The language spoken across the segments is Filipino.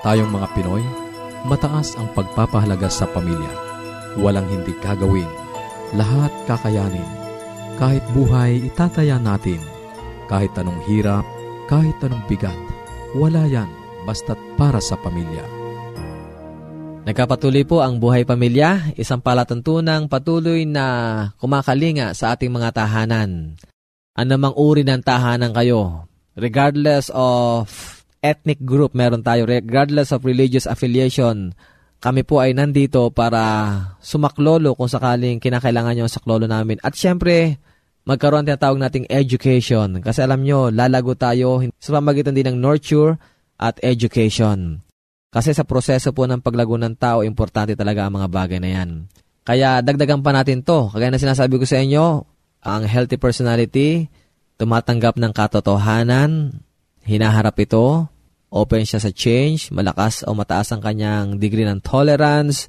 Tayong mga Pinoy, mataas ang pagpapahalaga sa pamilya. Walang hindi gagawin. Lahat kakayanin. Kahit buhay, itataya natin. Kahit anong hirap, kahit anong bigat. Wala yan, basta't para sa pamilya. Nagkapatuloy po ang buhay pamilya, isang palatuntunang patuloy na kumakalinga sa ating mga tahanan. Anumang uri ng tahanan kayo, regardless of ethnic group meron tayo regardless of religious affiliation. Kami po ay nandito para sumaklolo kung sakaling kinakailangan nyo ang saklolo namin. At syempre, magkaroon tinatawag nating education. Kasi alam nyo, lalago tayo sa pamagitan din ng nurture at education. Kasi sa proseso po ng paglago ng tao, importante talaga ang mga bagay na yan. Kaya dagdagan pa natin to. Kagaya na sinasabi ko sa inyo, ang healthy personality, tumatanggap ng katotohanan, hinaharap ito, open siya sa change, malakas o mataas ang kanyang degree ng tolerance.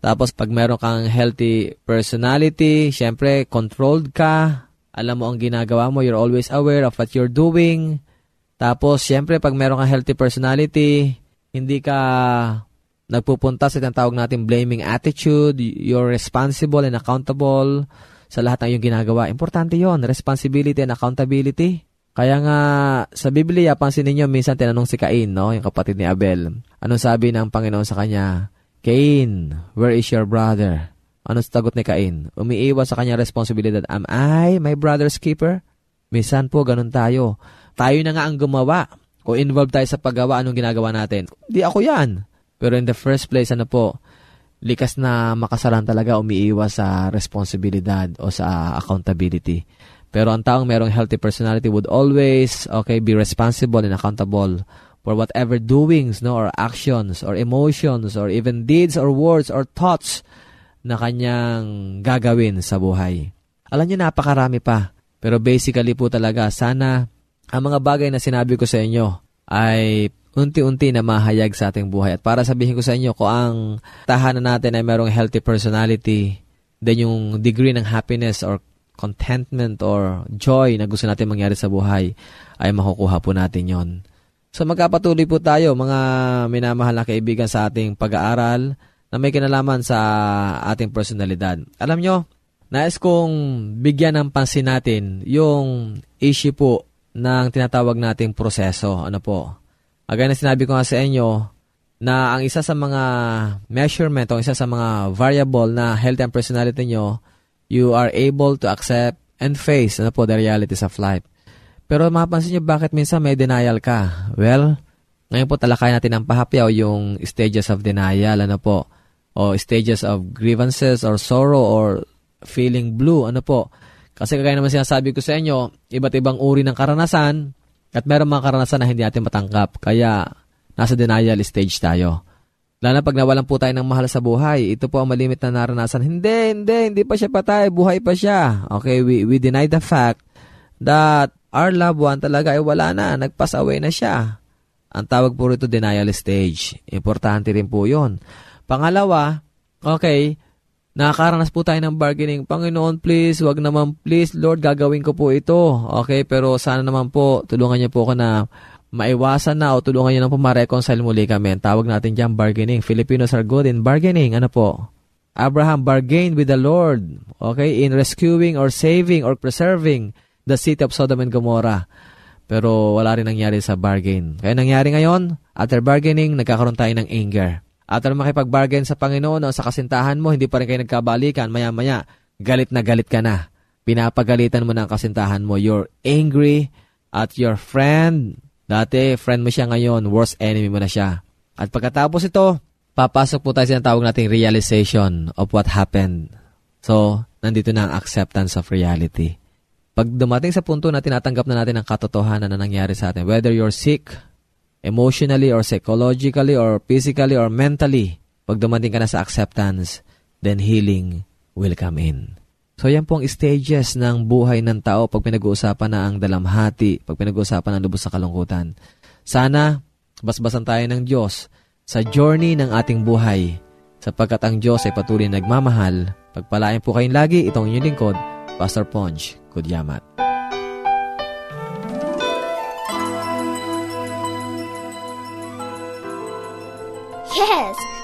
Tapos pag meron kang healthy personality, syempre controlled ka, alam mo ang ginagawa mo, you're always aware of what you're doing. Tapos syempre pag meron kang healthy personality, hindi ka nagpupunta sa tinatawag natin blaming attitude, you're responsible and accountable sa lahat ng iyong ginagawa. Importante yon responsibility and accountability. Kaya nga, sa Biblia, pansin ninyo, minsan tinanong si Cain, no? yung kapatid ni Abel. Anong sabi ng Panginoon sa kanya? Cain, where is your brother? Anong sagot ni Cain? Umiiwas sa kanyang responsibilidad. Am I my brother's keeper? Minsan po, ganun tayo. Tayo na nga ang gumawa. O involved tayo sa paggawa, anong ginagawa natin? Di ako yan. Pero in the first place, ano po, likas na makasalan talaga umiiwas sa responsibilidad o sa accountability. Pero ang taong merong healthy personality would always, okay, be responsible and accountable for whatever doings, no, or actions, or emotions, or even deeds, or words, or thoughts na kanyang gagawin sa buhay. Alam niyo, napakarami pa. Pero basically po talaga, sana ang mga bagay na sinabi ko sa inyo ay unti-unti na mahayag sa ating buhay. At para sabihin ko sa inyo, kung ang tahanan natin ay merong healthy personality, then yung degree ng happiness or contentment or joy na gusto natin mangyari sa buhay, ay makukuha po natin yon. So magkapatuloy po tayo mga minamahal na kaibigan sa ating pag-aaral na may kinalaman sa ating personalidad. Alam nyo, nais kong bigyan ng pansin natin yung issue po ng tinatawag nating proseso. Ano po? Agad na sinabi ko nga sa inyo na ang isa sa mga measurement o isa sa mga variable na health and personality nyo, you are able to accept and face ano po, the realities of life. Pero mapapansin nyo bakit minsan may denial ka? Well, ngayon po talakay natin ang pahapyaw yung stages of denial, ano po? O stages of grievances or sorrow or feeling blue, ano po? Kasi kagaya naman sinasabi ko sa inyo, iba't ibang uri ng karanasan at meron mga karanasan na hindi natin matangkap. Kaya nasa denial stage tayo. Lalo na pag nawalan po tayo ng mahal sa buhay, ito po ang malimit na naranasan. Hindi, hindi, hindi pa siya patay, buhay pa siya. Okay, we, we deny the fact that our loved one talaga ay wala na, nagpass away na siya. Ang tawag po rito denial stage. Importante rin po yon. Pangalawa, okay, nakakaranas po tayo ng bargaining. Panginoon, please, wag naman, please, Lord, gagawin ko po ito. Okay, pero sana naman po, tulungan niyo po ako na maiwasan na o tulungan niyo na po ma-reconcile muli kami. Ang tawag natin dyan, bargaining. Filipinos are good in bargaining. Ano po? Abraham bargained with the Lord, okay, in rescuing or saving or preserving the city of Sodom and Gomorrah. Pero wala rin nangyari sa bargain. Kaya nangyari ngayon, after bargaining, nagkakaroon tayo ng anger. After makipag-bargain sa Panginoon o sa kasintahan mo, hindi pa rin kayo nagkabalikan, maya-maya, galit na galit ka na. Pinapagalitan mo na ang kasintahan mo. You're angry at your friend. Dati, friend mo siya ngayon, worst enemy mo na siya. At pagkatapos ito, papasok po tayo sa tawag nating realization of what happened. So, nandito na ang acceptance of reality. Pag dumating sa punto na tinatanggap na natin ang katotohanan na nangyari sa atin, whether you're sick, emotionally or psychologically or physically or mentally, pag dumating ka na sa acceptance, then healing will come in. So yan pong stages ng buhay ng tao pag pinag-uusapan na ang dalamhati, pag pinag-uusapan ang lubos sa kalungkutan. Sana, basbasan tayo ng Diyos sa journey ng ating buhay sapagkat ang Diyos ay patuloy nagmamahal. Pagpalain po kayong lagi itong inyong lingkod, Pastor Ponch Kudyamat.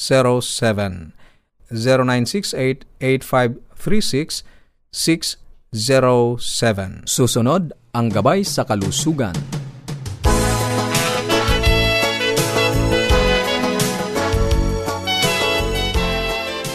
0968-8536-607. 0968-8536-607. Susunod, ang gabay sa kalusugan.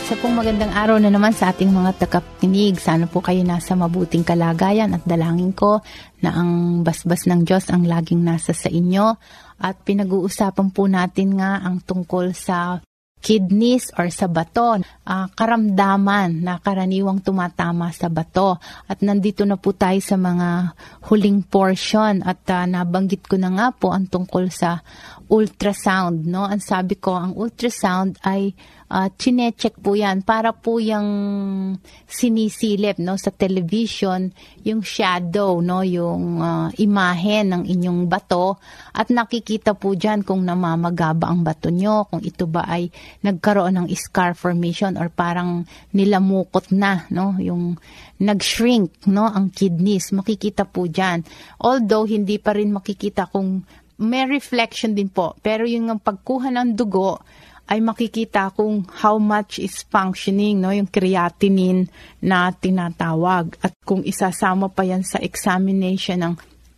Sa pong magandang araw na naman sa ating mga tagapakinig. Sana po kayo nasa mabuting kalagayan at dalangin ko na ang basbas ng Diyos ang laging nasa sa inyo. At pinag-uusapan po natin nga ang tungkol sa kidneys or sa bato, uh, karamdaman na karaniwang tumatama sa bato. At nandito na po tayo sa mga huling portion at uh, nabanggit ko na nga po ang tungkol sa ultrasound. No? Ang sabi ko, ang ultrasound ay uh, chinecheck po yan para po yung sinisilip no sa television yung shadow no yung uh, imahe ng inyong bato. At nakikita po diyan kung namamagaba ang bato nyo kung ito ba ay nagkaroon ng scar formation or parang nilamukot na no yung nag-shrink no ang kidneys. Makikita po diyan although hindi pa rin makikita kung may reflection din po. Pero yung pagkuha ng dugo ay makikita kung how much is functioning, no, yung creatinine na tinatawag. At kung isasama pa yan sa examination ng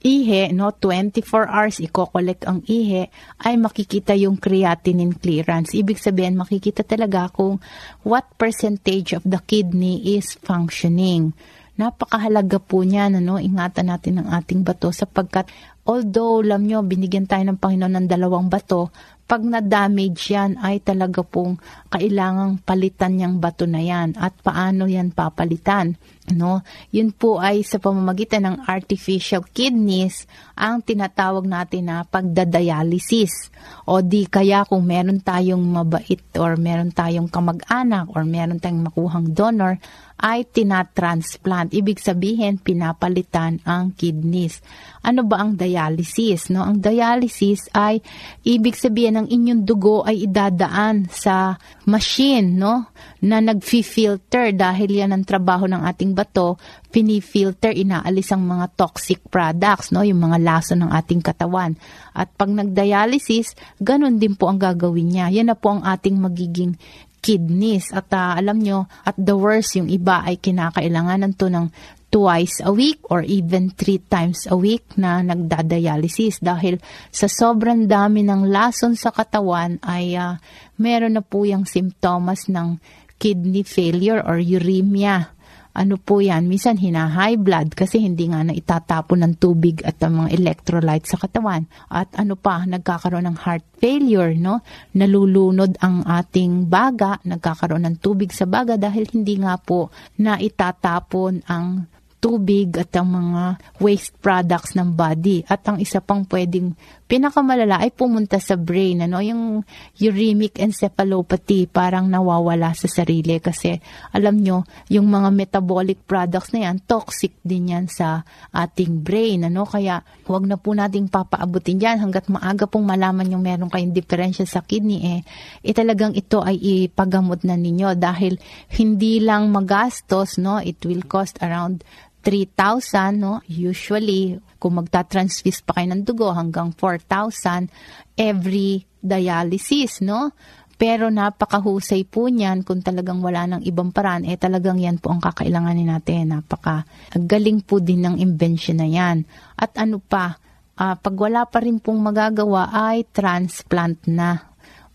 ihe, no, 24 hours iko-collect ang ihe, ay makikita yung creatinine clearance. Ibig sabihin, makikita talaga kung what percentage of the kidney is functioning. Napakahalaga po niyan, ano, ingatan natin ang ating bato sapagkat although, alam nyo, binigyan tayo ng Panginoon ng dalawang bato, pag na-damage yan ay talaga pong kailangang palitan yung bato na yan at paano yan papalitan. No? Yun po ay sa pamamagitan ng artificial kidneys ang tinatawag natin na pagdadialysis. O di kaya kung meron tayong mabait or meron tayong kamag-anak or meron tayong makuhang donor, ay tinatransplant. Ibig sabihin, pinapalitan ang kidneys. Ano ba ang dialysis? No? Ang dialysis ay ibig sabihin ng inyong dugo ay idadaan sa machine no? na nag-filter dahil yan ang trabaho ng ating bato, pinifilter, inaalis ang mga toxic products, no? yung mga laso ng ating katawan. At pag nag-dialysis, ganun din po ang gagawin niya. Yan na po ang ating magiging kidneys. At uh, alam nyo, at the worst, yung iba ay kinakailanganan to ng twice a week or even three times a week na nagdadialysis dahil sa sobrang dami ng lason sa katawan ay uh, meron na po yung simptomas ng kidney failure or uremia ano po yan, minsan hina-high blood kasi hindi nga na itatapon ng tubig at ang mga electrolytes sa katawan. At ano pa, nagkakaroon ng heart failure, no? Nalulunod ang ating baga, nagkakaroon ng tubig sa baga dahil hindi nga po na itatapon ang tubig at ang mga waste products ng body. At ang isa pang pwedeng pinakamalala ay pumunta sa brain, ano, yung uremic encephalopathy, parang nawawala sa sarili kasi alam nyo, yung mga metabolic products na yan, toxic din yan sa ating brain, ano, kaya huwag na po nating papaabutin yan hanggat maaga pong malaman yung meron kayong diferensya sa kidney, eh, eh talagang ito ay ipagamot na ninyo dahil hindi lang magastos, no, it will cost around 3,000, no? Usually, kung magta-transfuse pa kayo ng dugo, hanggang 4,000 every dialysis, no? Pero napakahusay po niyan kung talagang wala ng ibang paraan, eh talagang yan po ang kakailanganin natin. Napaka galing po din ng invention na yan. At ano pa, uh, pag wala pa rin pong magagawa ay transplant na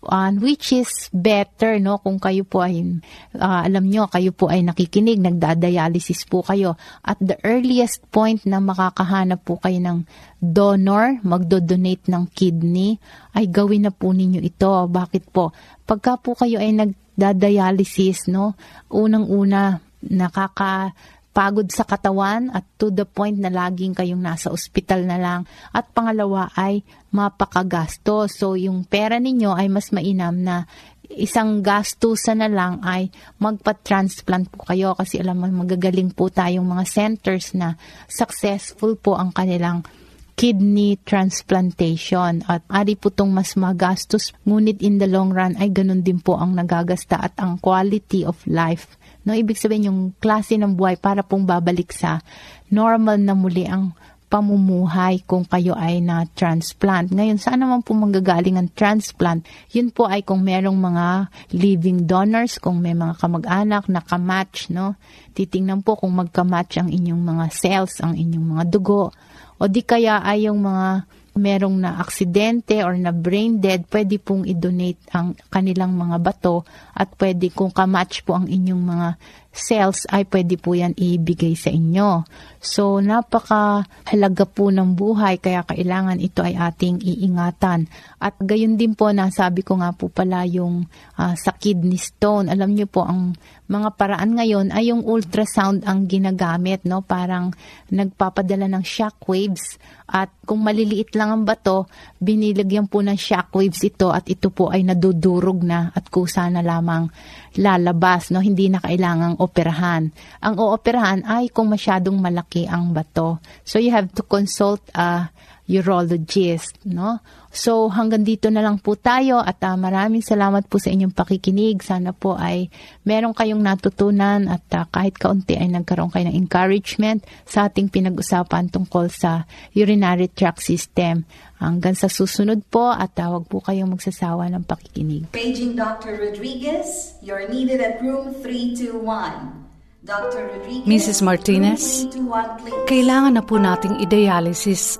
uh, which is better no? Kung kayo po ay uh, alam nyo kayo po ay nakikinig nagdadialysis po kayo. At the earliest point na makakahanap po kayo ng donor magdo-donate ng kidney ay gawin na po ninyo ito. Bakit po? Pagka po kayo ay nagdadialysis no? Unang-una nakaka pagod sa katawan at to the point na laging kayong nasa ospital na lang. At pangalawa ay mapakagasto. So yung pera ninyo ay mas mainam na isang gastusan na lang ay magpa-transplant po kayo kasi alam mo magagaling po tayong mga centers na successful po ang kanilang kidney transplantation at ari po itong mas magastos ngunit in the long run ay ganun din po ang nagagasta at ang quality of life No, ibig sabihin yung klase ng buhay para pong babalik sa normal na muli ang pamumuhay kung kayo ay na transplant. Ngayon, saan naman po manggagaling ang transplant? Yun po ay kung merong mga living donors, kung may mga kamag-anak na kamatch, no? Titingnan po kung magkamatch ang inyong mga cells, ang inyong mga dugo. O di kaya ay yung mga merong na aksidente or na brain dead, pwede pong i-donate ang kanilang mga bato at pwede kung kamatch po ang inyong mga cells ay pwede po yan ibigay sa inyo. So, napaka halaga po ng buhay kaya kailangan ito ay ating iingatan. At gayon din po, nasabi ko nga po pala yung uh, sa kidney stone. Alam niyo po, ang mga paraan ngayon ay yung ultrasound ang ginagamit, no? Parang nagpapadala ng shockwaves at kung maliliit lang ang bato, binilagyan po ng shockwaves ito at ito po ay nadudurog na at kusa na lamang lalabas, no? Hindi na kailangang operahan. Ang ooperahan ay kung masyadong malaki ang bato. So you have to consult a urologist, no? So hanggang dito na lang po tayo at uh, maraming salamat po sa inyong pakikinig. Sana po ay meron kayong natutunan at uh, kahit kaunti ay nagkaroon kayo ng encouragement sa ating pinag-usapan tungkol sa urinary tract system. Hanggang sa susunod po at tawag po kayong magsasawa ng pakikinig. Paging Dr. Rodriguez, you're needed at room 321. Mrs. Martinez, kailangan na po nating i-dialysis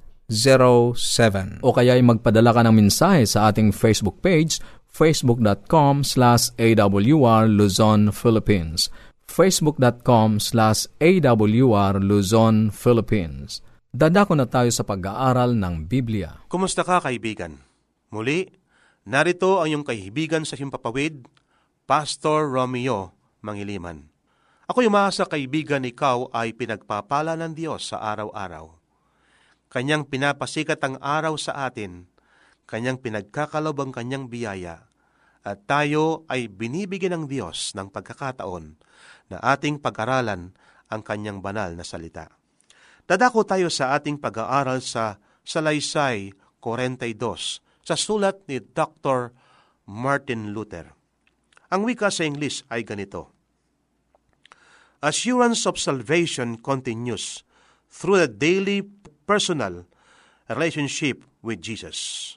o kaya ay magpadala ka ng mensahe sa ating Facebook page facebook.com slash awr Luzon, Philippines facebook.com slash awr Luzon, Philippines Dadako na tayo sa pag-aaral ng Biblia. Kumusta ka, kaibigan? Muli, narito ang iyong kaibigan sa Himpapawid, Pastor Romeo Mangiliman. Ako yung sa kaibigan ikaw ay pinagpapala ng Diyos sa araw-araw. Kanyang pinapasikat ang araw sa atin, kanyang pinagkakalob ang kanyang biyaya, at tayo ay binibigyan ng Diyos ng pagkakataon na ating pag-aralan ang kanyang banal na salita. Dadako tayo sa ating pag-aaral sa Salaysay 42 sa sulat ni Dr. Martin Luther. Ang wika sa English ay ganito, Assurance of salvation continues through the daily personal relationship with Jesus.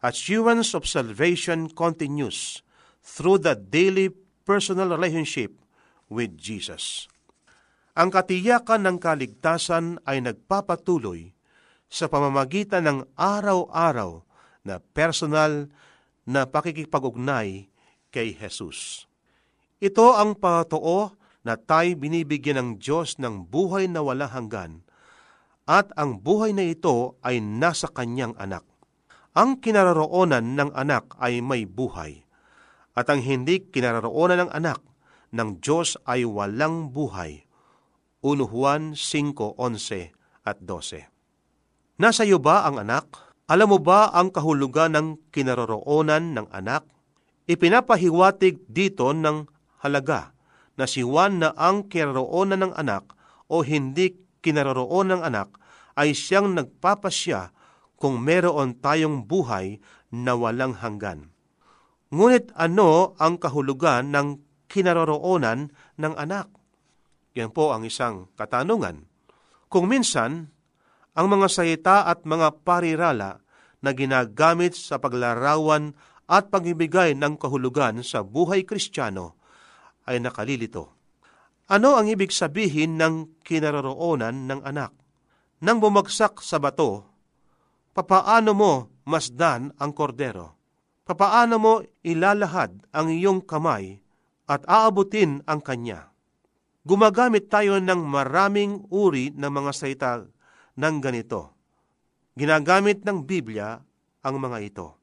Assurance of salvation continues through the daily personal relationship with Jesus. Ang katiyakan ng kaligtasan ay nagpapatuloy sa pamamagitan ng araw-araw na personal na pakikipag-ugnay kay Jesus. Ito ang patoo na tayo binibigyan ng Diyos ng buhay na wala hanggan at ang buhay na ito ay nasa kanyang anak. Ang kinaroroonan ng anak ay may buhay at ang hindi kinaroroonan ng anak ng Diyos ay walang buhay 1 Juan 5:11 at 12. Nasa iyo ba ang anak? Alam mo ba ang kahulugan ng kinaroroonan ng anak? Ipinapahiwatig dito ng halaga na si Juan na ang kinaroroonan ng anak o hindi kinaroroonan ng anak ay siyang nagpapasya kung meron tayong buhay na walang hanggan. Ngunit ano ang kahulugan ng kinaroroonan ng anak? Yan po ang isang katanungan. Kung minsan, ang mga salita at mga parirala na ginagamit sa paglarawan at pagbibigay ng kahulugan sa buhay kristyano ay nakalilito. Ano ang ibig sabihin ng kinaroroonan ng anak? Nang bumagsak sa bato, papaano mo masdan ang kordero? Papaano mo ilalahad ang iyong kamay at aabutin ang kanya? gumagamit tayo ng maraming uri ng mga salita ng ganito. Ginagamit ng Biblia ang mga ito.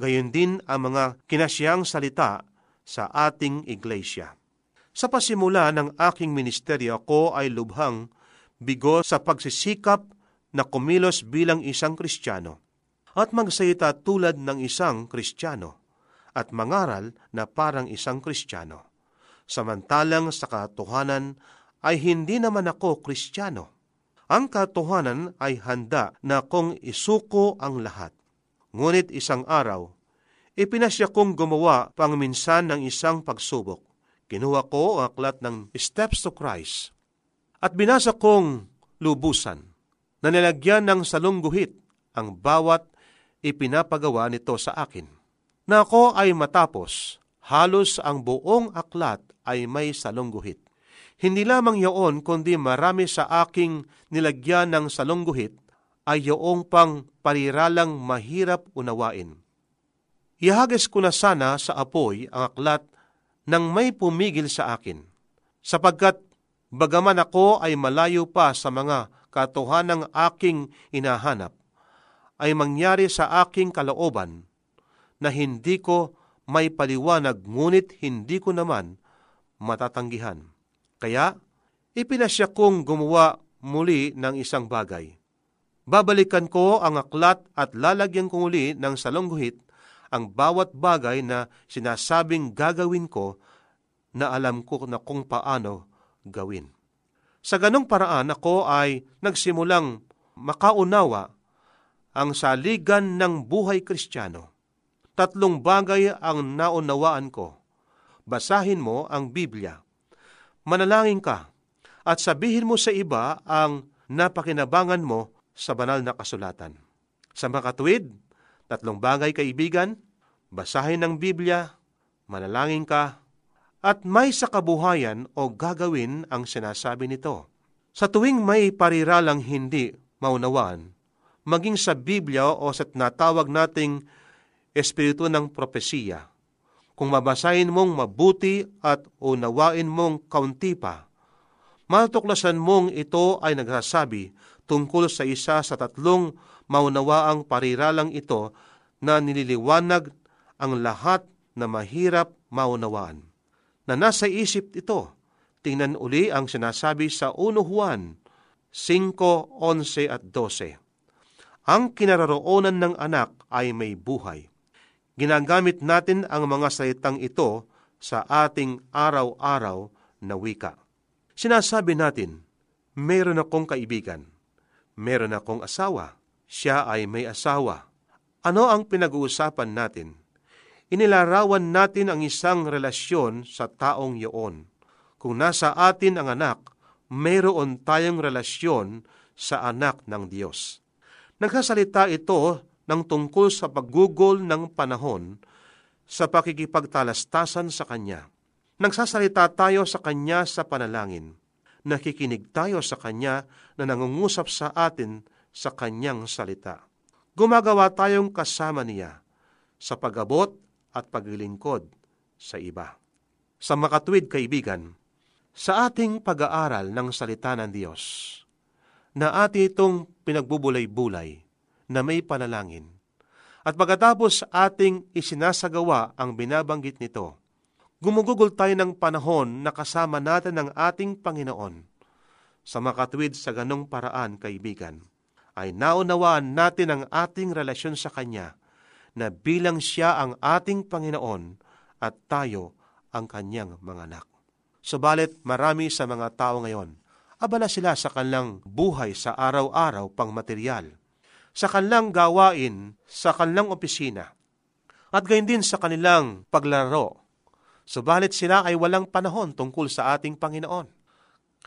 Gayon din ang mga kinasyang salita sa ating iglesia. Sa pasimula ng aking ministeryo, ako ay lubhang bigo sa pagsisikap na kumilos bilang isang kristyano at magsalita tulad ng isang kristyano at mangaral na parang isang kristyano samantalang sa katotohanan ay hindi naman ako kristyano. Ang katotohanan ay handa na kong isuko ang lahat. Ngunit isang araw, ipinasya kong gumawa pang minsan ng isang pagsubok. Kinuha ko ang aklat ng Steps to Christ at binasa kong lubusan na nilagyan ng salungguhit ang bawat ipinapagawa nito sa akin. Na ako ay matapos, halos ang buong aklat ay may salungguhit. Hindi lamang yaon kundi marami sa aking nilagyan ng salungguhit ay yoong pang pariralang mahirap unawain. Ihagis ko na sana sa apoy ang aklat nang may pumigil sa akin, sapagkat bagaman ako ay malayo pa sa mga katotohanan ng aking inahanap ay mangyari sa aking kalooban na hindi ko may paliwanag ngunit hindi ko naman matatanggihan. Kaya, ipinasya kong gumawa muli ng isang bagay. Babalikan ko ang aklat at lalagyan ko muli ng salongguhit ang bawat bagay na sinasabing gagawin ko na alam ko na kung paano gawin. Sa ganong paraan ako ay nagsimulang makaunawa ang saligan ng buhay kristyano. Tatlong bagay ang naunawaan ko. Basahin mo ang Biblia. Manalangin ka at sabihin mo sa iba ang napakinabangan mo sa banal na kasulatan. Sa makatwid, tatlong bagay kaibigan, basahin ng Biblia, manalangin ka, at may sa kabuhayan o gagawin ang sinasabi nito. Sa tuwing may pariralang hindi maunawaan, maging sa Biblia o sa natawag nating Espiritu ng Propesiya. Kung mabasahin mong mabuti at unawain mong kaunti pa, matuklasan mong ito ay nagsasabi tungkol sa isa sa tatlong maunawaang pariralang ito na nililiwanag ang lahat na mahirap maunawaan. Na nasa isip ito, tingnan uli ang sinasabi sa 1 Juan 5, 11 at 12 ang kinaroroonan ng anak ay may buhay. Ginagamit natin ang mga salitang ito sa ating araw-araw na wika. Sinasabi natin, meron akong kaibigan, meron akong asawa, siya ay may asawa. Ano ang pinag-uusapan natin? Inilarawan natin ang isang relasyon sa taong iyon. Kung nasa atin ang anak, mayroon tayong relasyon sa anak ng Diyos. Nagsasalita ito ng tungkol sa paggugol ng panahon sa pakikipagtalastasan sa Kanya. Nagsasalita tayo sa Kanya sa panalangin. Nakikinig tayo sa Kanya na nangungusap sa atin sa Kanyang salita. Gumagawa tayong kasama niya sa pagabot at paglilingkod sa iba. Sa makatwid kaibigan, sa ating pag-aaral ng salita ng Diyos, na ati itong pinagbubulay-bulay na may panalangin. At pagkatapos ating isinasagawa ang binabanggit nito, gumugugol tayo ng panahon na kasama natin ang ating Panginoon. Sa makatwid sa ganong paraan, kaibigan, ay naunawaan natin ang ating relasyon sa Kanya na bilang siya ang ating Panginoon at tayo ang Kanyang mga anak. Subalit marami sa mga tao ngayon abala sila sa kanilang buhay sa araw-araw pang material, sa kanilang gawain, sa kanilang opisina, at gayon din sa kanilang paglaro. Subalit sila ay walang panahon tungkol sa ating Panginoon.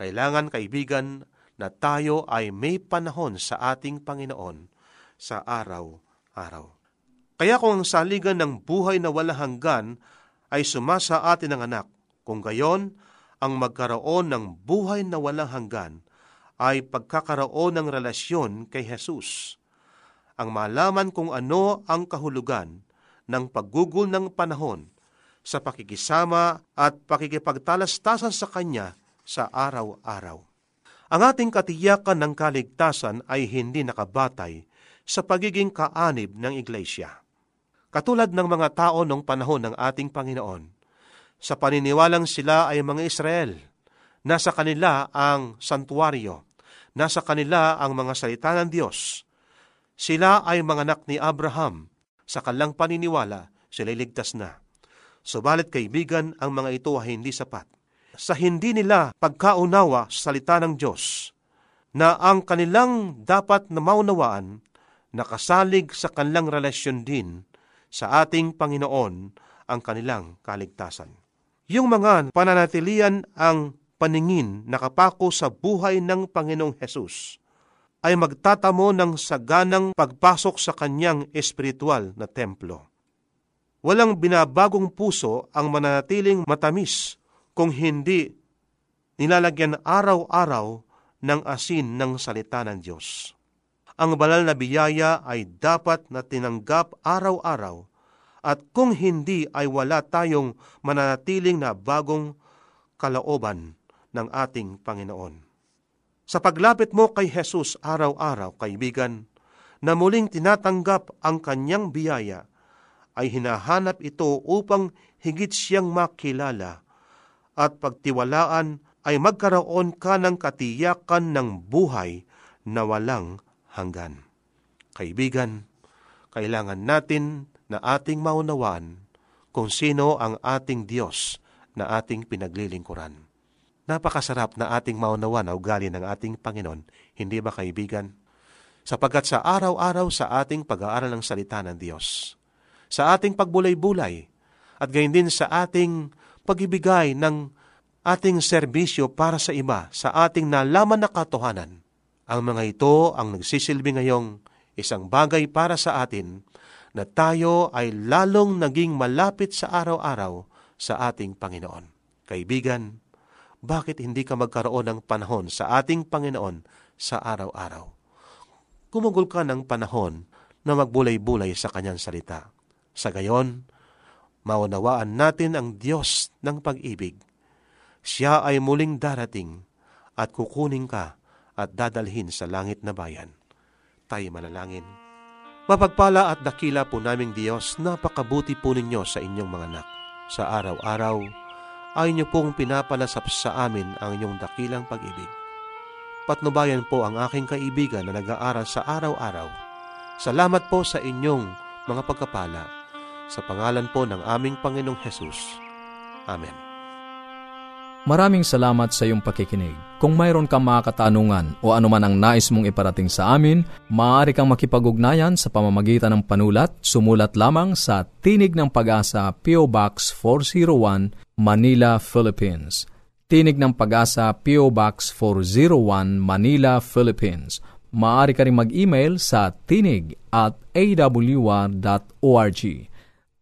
Kailangan, kaibigan, na tayo ay may panahon sa ating Panginoon sa araw-araw. Kaya kung ang saligan ng buhay na walang hanggan ay sumasa atin ng anak, kung gayon ang magkaroon ng buhay na walang hanggan ay pagkakaroon ng relasyon kay Jesus. Ang malaman kung ano ang kahulugan ng paggugol ng panahon sa pakikisama at pakikipagtalastasan sa Kanya sa araw-araw. Ang ating katiyakan ng kaligtasan ay hindi nakabatay sa pagiging kaanib ng iglesia. Katulad ng mga tao noong panahon ng ating Panginoon, sa paniniwalang sila ay mga Israel. Nasa kanila ang santuario. Nasa kanila ang mga salita ng Diyos. Sila ay mga anak ni Abraham. Sa kalang paniniwala, sila ligtas na. Subalit kaibigan, ang mga ito ay hindi sapat. Sa hindi nila pagkaunawa sa salita ng Diyos, na ang kanilang dapat na maunawaan, nakasalig sa kanilang relasyon din sa ating Panginoon ang kanilang kaligtasan. Yung mga pananatilian ang paningin nakapako sa buhay ng Panginoong Hesus ay magtatamo ng saganang pagpasok sa kanyang espiritual na templo. Walang binabagong puso ang mananatiling matamis kung hindi nilalagyan araw-araw ng asin ng salita ng Diyos. Ang banal na biyaya ay dapat na tinanggap araw-araw at kung hindi ay wala tayong mananatiling na bagong kalaoban ng ating Panginoon. Sa paglapit mo kay Jesus araw-araw, kaibigan, na muling tinatanggap ang kanyang biyaya, ay hinahanap ito upang higit siyang makilala at pagtiwalaan ay magkaroon ka ng katiyakan ng buhay na walang hanggan. Kaibigan, kailangan natin na ating maunawaan kung sino ang ating Diyos na ating pinaglilingkuran. Napakasarap na ating maunawa na ugali ng ating Panginoon, hindi ba kaibigan? Sapagkat sa araw-araw sa ating pag-aaral ng salita ng Diyos, sa ating pagbulay-bulay, at gayon din sa ating pagibigay ng ating serbisyo para sa iba, sa ating nalaman na katotohanan, ang mga ito ang nagsisilbi ngayong isang bagay para sa atin na tayo ay lalong naging malapit sa araw-araw sa ating Panginoon. Kaibigan, bakit hindi ka magkaroon ng panahon sa ating Panginoon sa araw-araw? Kumugol ka ng panahon na magbulay-bulay sa kanyang salita. Sa gayon, maunawaan natin ang Diyos ng pag-ibig. Siya ay muling darating at kukunin ka at dadalhin sa langit na bayan. Tayo manalangin. Mapagpala at dakila po naming Diyos, napakabuti po ninyo sa inyong mga anak. Sa araw-araw, ay niyo pong pinapalasap sa amin ang inyong dakilang pag-ibig. Patnubayan po ang aking kaibigan na nag-aaral sa araw-araw. Salamat po sa inyong mga pagkapala. Sa pangalan po ng aming Panginoong Hesus. Amen. Maraming salamat sa iyong pakikinig. Kung mayroon kang mga katanungan o anuman ang nais mong iparating sa amin, maaari kang makipag-ugnayan sa pamamagitan ng panulat. Sumulat lamang sa Tinig ng Pag-asa PO Box 401, Manila, Philippines. Tinig ng Pag-asa PO Box 401, Manila, Philippines. Maaari ka rin mag-email sa tinig at awr.org.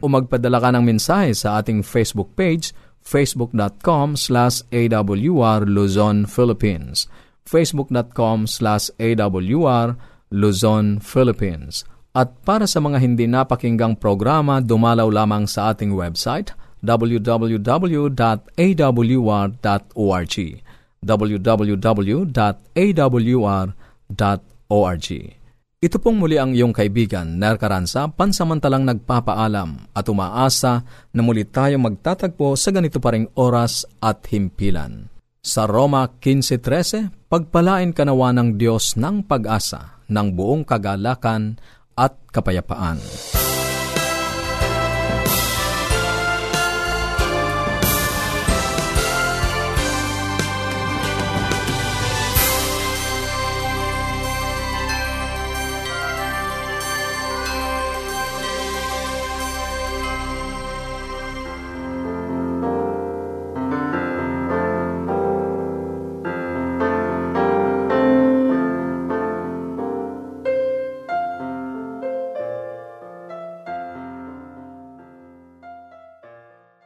O magpadala ka ng mensahe sa ating Facebook page facebook.com slash awr Luzon, Philippines. facebook.com slash awr Luzon, Philippines. At para sa mga hindi napakinggang programa, dumalaw lamang sa ating website www.awr.org www.awr.org ito pong muli ang iyong kaibigan, Ner Caranza, pansamantalang nagpapaalam at umaasa na muli tayo magtatagpo sa ganito pa ring oras at himpilan. Sa Roma 15.13, pagpalain kanawa ng Diyos ng pag-asa, ng buong kagalakan at kapayapaan.